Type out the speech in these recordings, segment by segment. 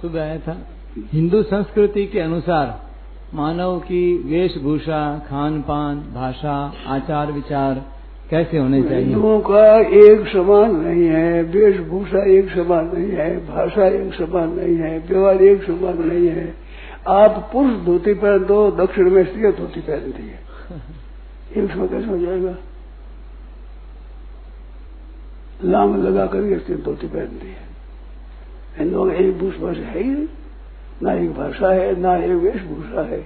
सुबह आया था। हिंदू संस्कृति के अनुसार मानव की वेशभूषा खान पान भाषा, आचार विचार कैसे होने चाहिए? हिंदुओं का एक समान नहीं है, वेशभूषा एक समान नहीं है, भाषा एक समान नहीं है, व्यवहार एक समान नहीं है। आप पुरुष धोती पहन दो, दक्षिण में स्त्री धोती पहनती है। एक समय कैसे हो जाएगा? लाम लगा कर स्त्री धोती पहनती है। हिंदुओं का एक भूषभूषा है ही ना एक भाषा है ना एक वेशभूषा है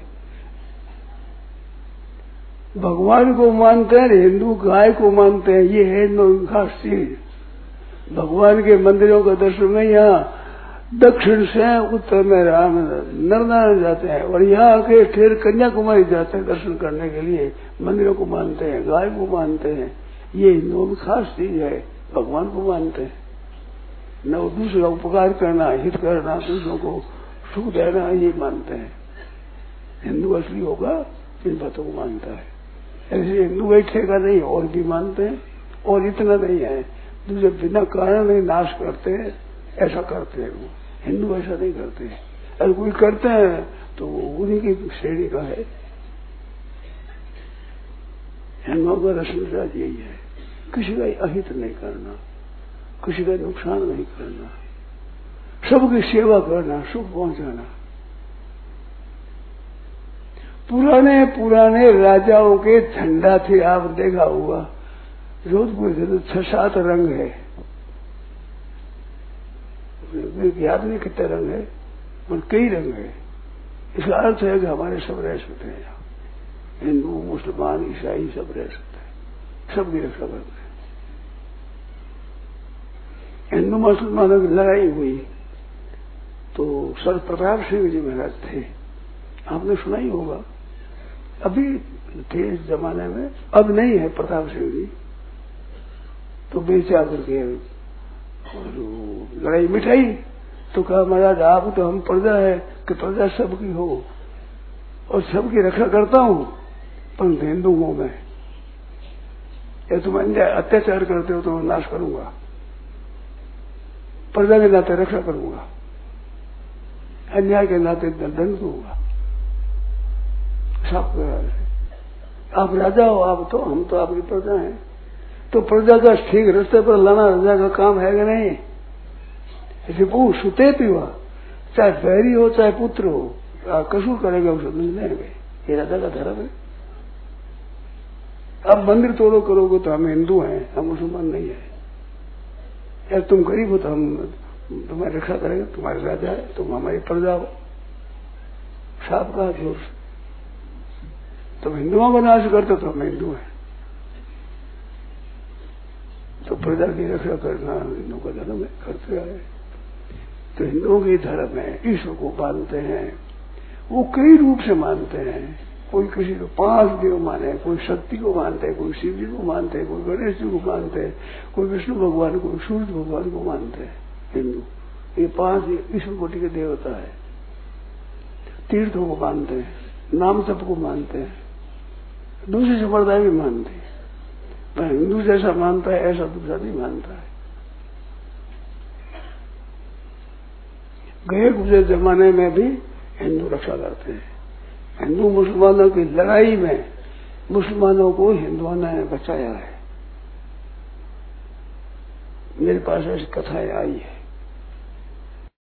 भगवान को मानते हैं हिंदू गाय को मानते हैं ये है हिंदू खास चीज़ भगवान के मंदिरों का दर्शन में यहाँ दक्षिण से उत्तर में राम नरनारायण जाते हैं और यहाँ के ठेर कन्याकुमारी जाते हैं दर्शन करने के लिए मंदिरों को मानते हैं गाय को मानते हैं ये हिंदुओं में खास चीज़ है भगवान को मानते हैं न वो दूसरा उपकार करना, हित करना, दूसरों को सुख देना, ये मानते हैं। हिंदू असली होगा, इन बातों को मानता है। ऐसे हिंदू बैठेगा नहीं, और भी मानते हैं, और इतना नहीं है। दूसरे बिना कारण नहीं नाश करते हैं, ऐसा करते हैं वो। हिंदू ऐसा नहीं करते अगर कोई करते हैं तो वो उन्हीं की श्रेणी का है। हिंदुओं का रस्म यही है। किसी का अहित नहीं करना। किसी का नुकसान नहीं करना। सबकी सेवा करना, सुख पहुंचाना। पुराने पुराने राजाओं के झंडा थे, आप देखा हुआ। जोधपुर के तो छह सात रंग है। याद नहीं कितने रंग है और कई रंग है। इसका अर्थ है कि हमारे सब रह सकते हैं। हिंदू, मुसलमान, ईसाई सब रह सकते हैं। सब की रक्षा करते हैं। हिंदू मुसलमानों की लड़ाई हुई। तो सर प्रताप सिंह जी महाराज थे। आपने सुना ही होगा। अभी थे इस जमाने में अब नहीं है प्रताप सिंह जी। तो बेचा करके लड़ाई मिठाई तो कहा, महाराज, आप तो हम प्रजा है, कि प्रजा सबकी हो। और सबकी रक्षा करता हूँ परंतु हिंदू हूँ मैं। या तुम अत्याचार करते हो तो मैं नाश करूँगा। प्रजा के नाते रक्षा करूँगा। अन्याय के नाते दंड दूँगा। सब आप राजा हो, आप तो हम तो आपकी प्रजा हैं। तो प्रजा का ठीक रास्ते पर लाना राजा का काम है कि नहीं? वो सुते पीवा चाहे बैरी हो, चाहे पुत्र हो कसूर करेगा उसे मिलने में। ये राजा का धर्म है। अब मंदिर तोड़ो करोगे तो हम हिंदू हैं, हम मुसलमान नहीं है। या तुम गरीब हो तो हम तुम्हारी रक्षा करेंगे, तुम्हारे राजा है, तुम हमारी प्रजा हो। साफ़ कहा ज़ोर तुम हिंदुओं का नाश करते तो हम हिंदू हैं। तो प्रजा की रक्षा करना हिंदू का धर्म है, करते आए तो हिंदुओं की धर्म है, ईश्वर को मानते हैं। वो कई रूप से मानते हैं। कोई किसी को पाँच देव माने, कोई शक्ति को मानते हैं, कोई शिव जी को मानते हैं, कोई गणेश जी को मानते हैं, कोई विष्णु भगवान को सूर्य भगवान को मानते हैं, हिंदू। ये पाँच ईश्वर कोटि के देवता है। तीर्थों को मानते हैं, नाम तप को मानते हैं, दूसरे संप्रदाय भी मानते हैं। हिंदू जैसा मानता है, ऐसा दूसरा नहीं मानता है। गए गुजरे जमाने में भी हिंदू रक्षा करते हैं। हिंदू मुसलमानों की लड़ाई में मुसलमानों को हिंदुओं ने बचाया है। मेरे पास ऐसी कथाएँ आई है।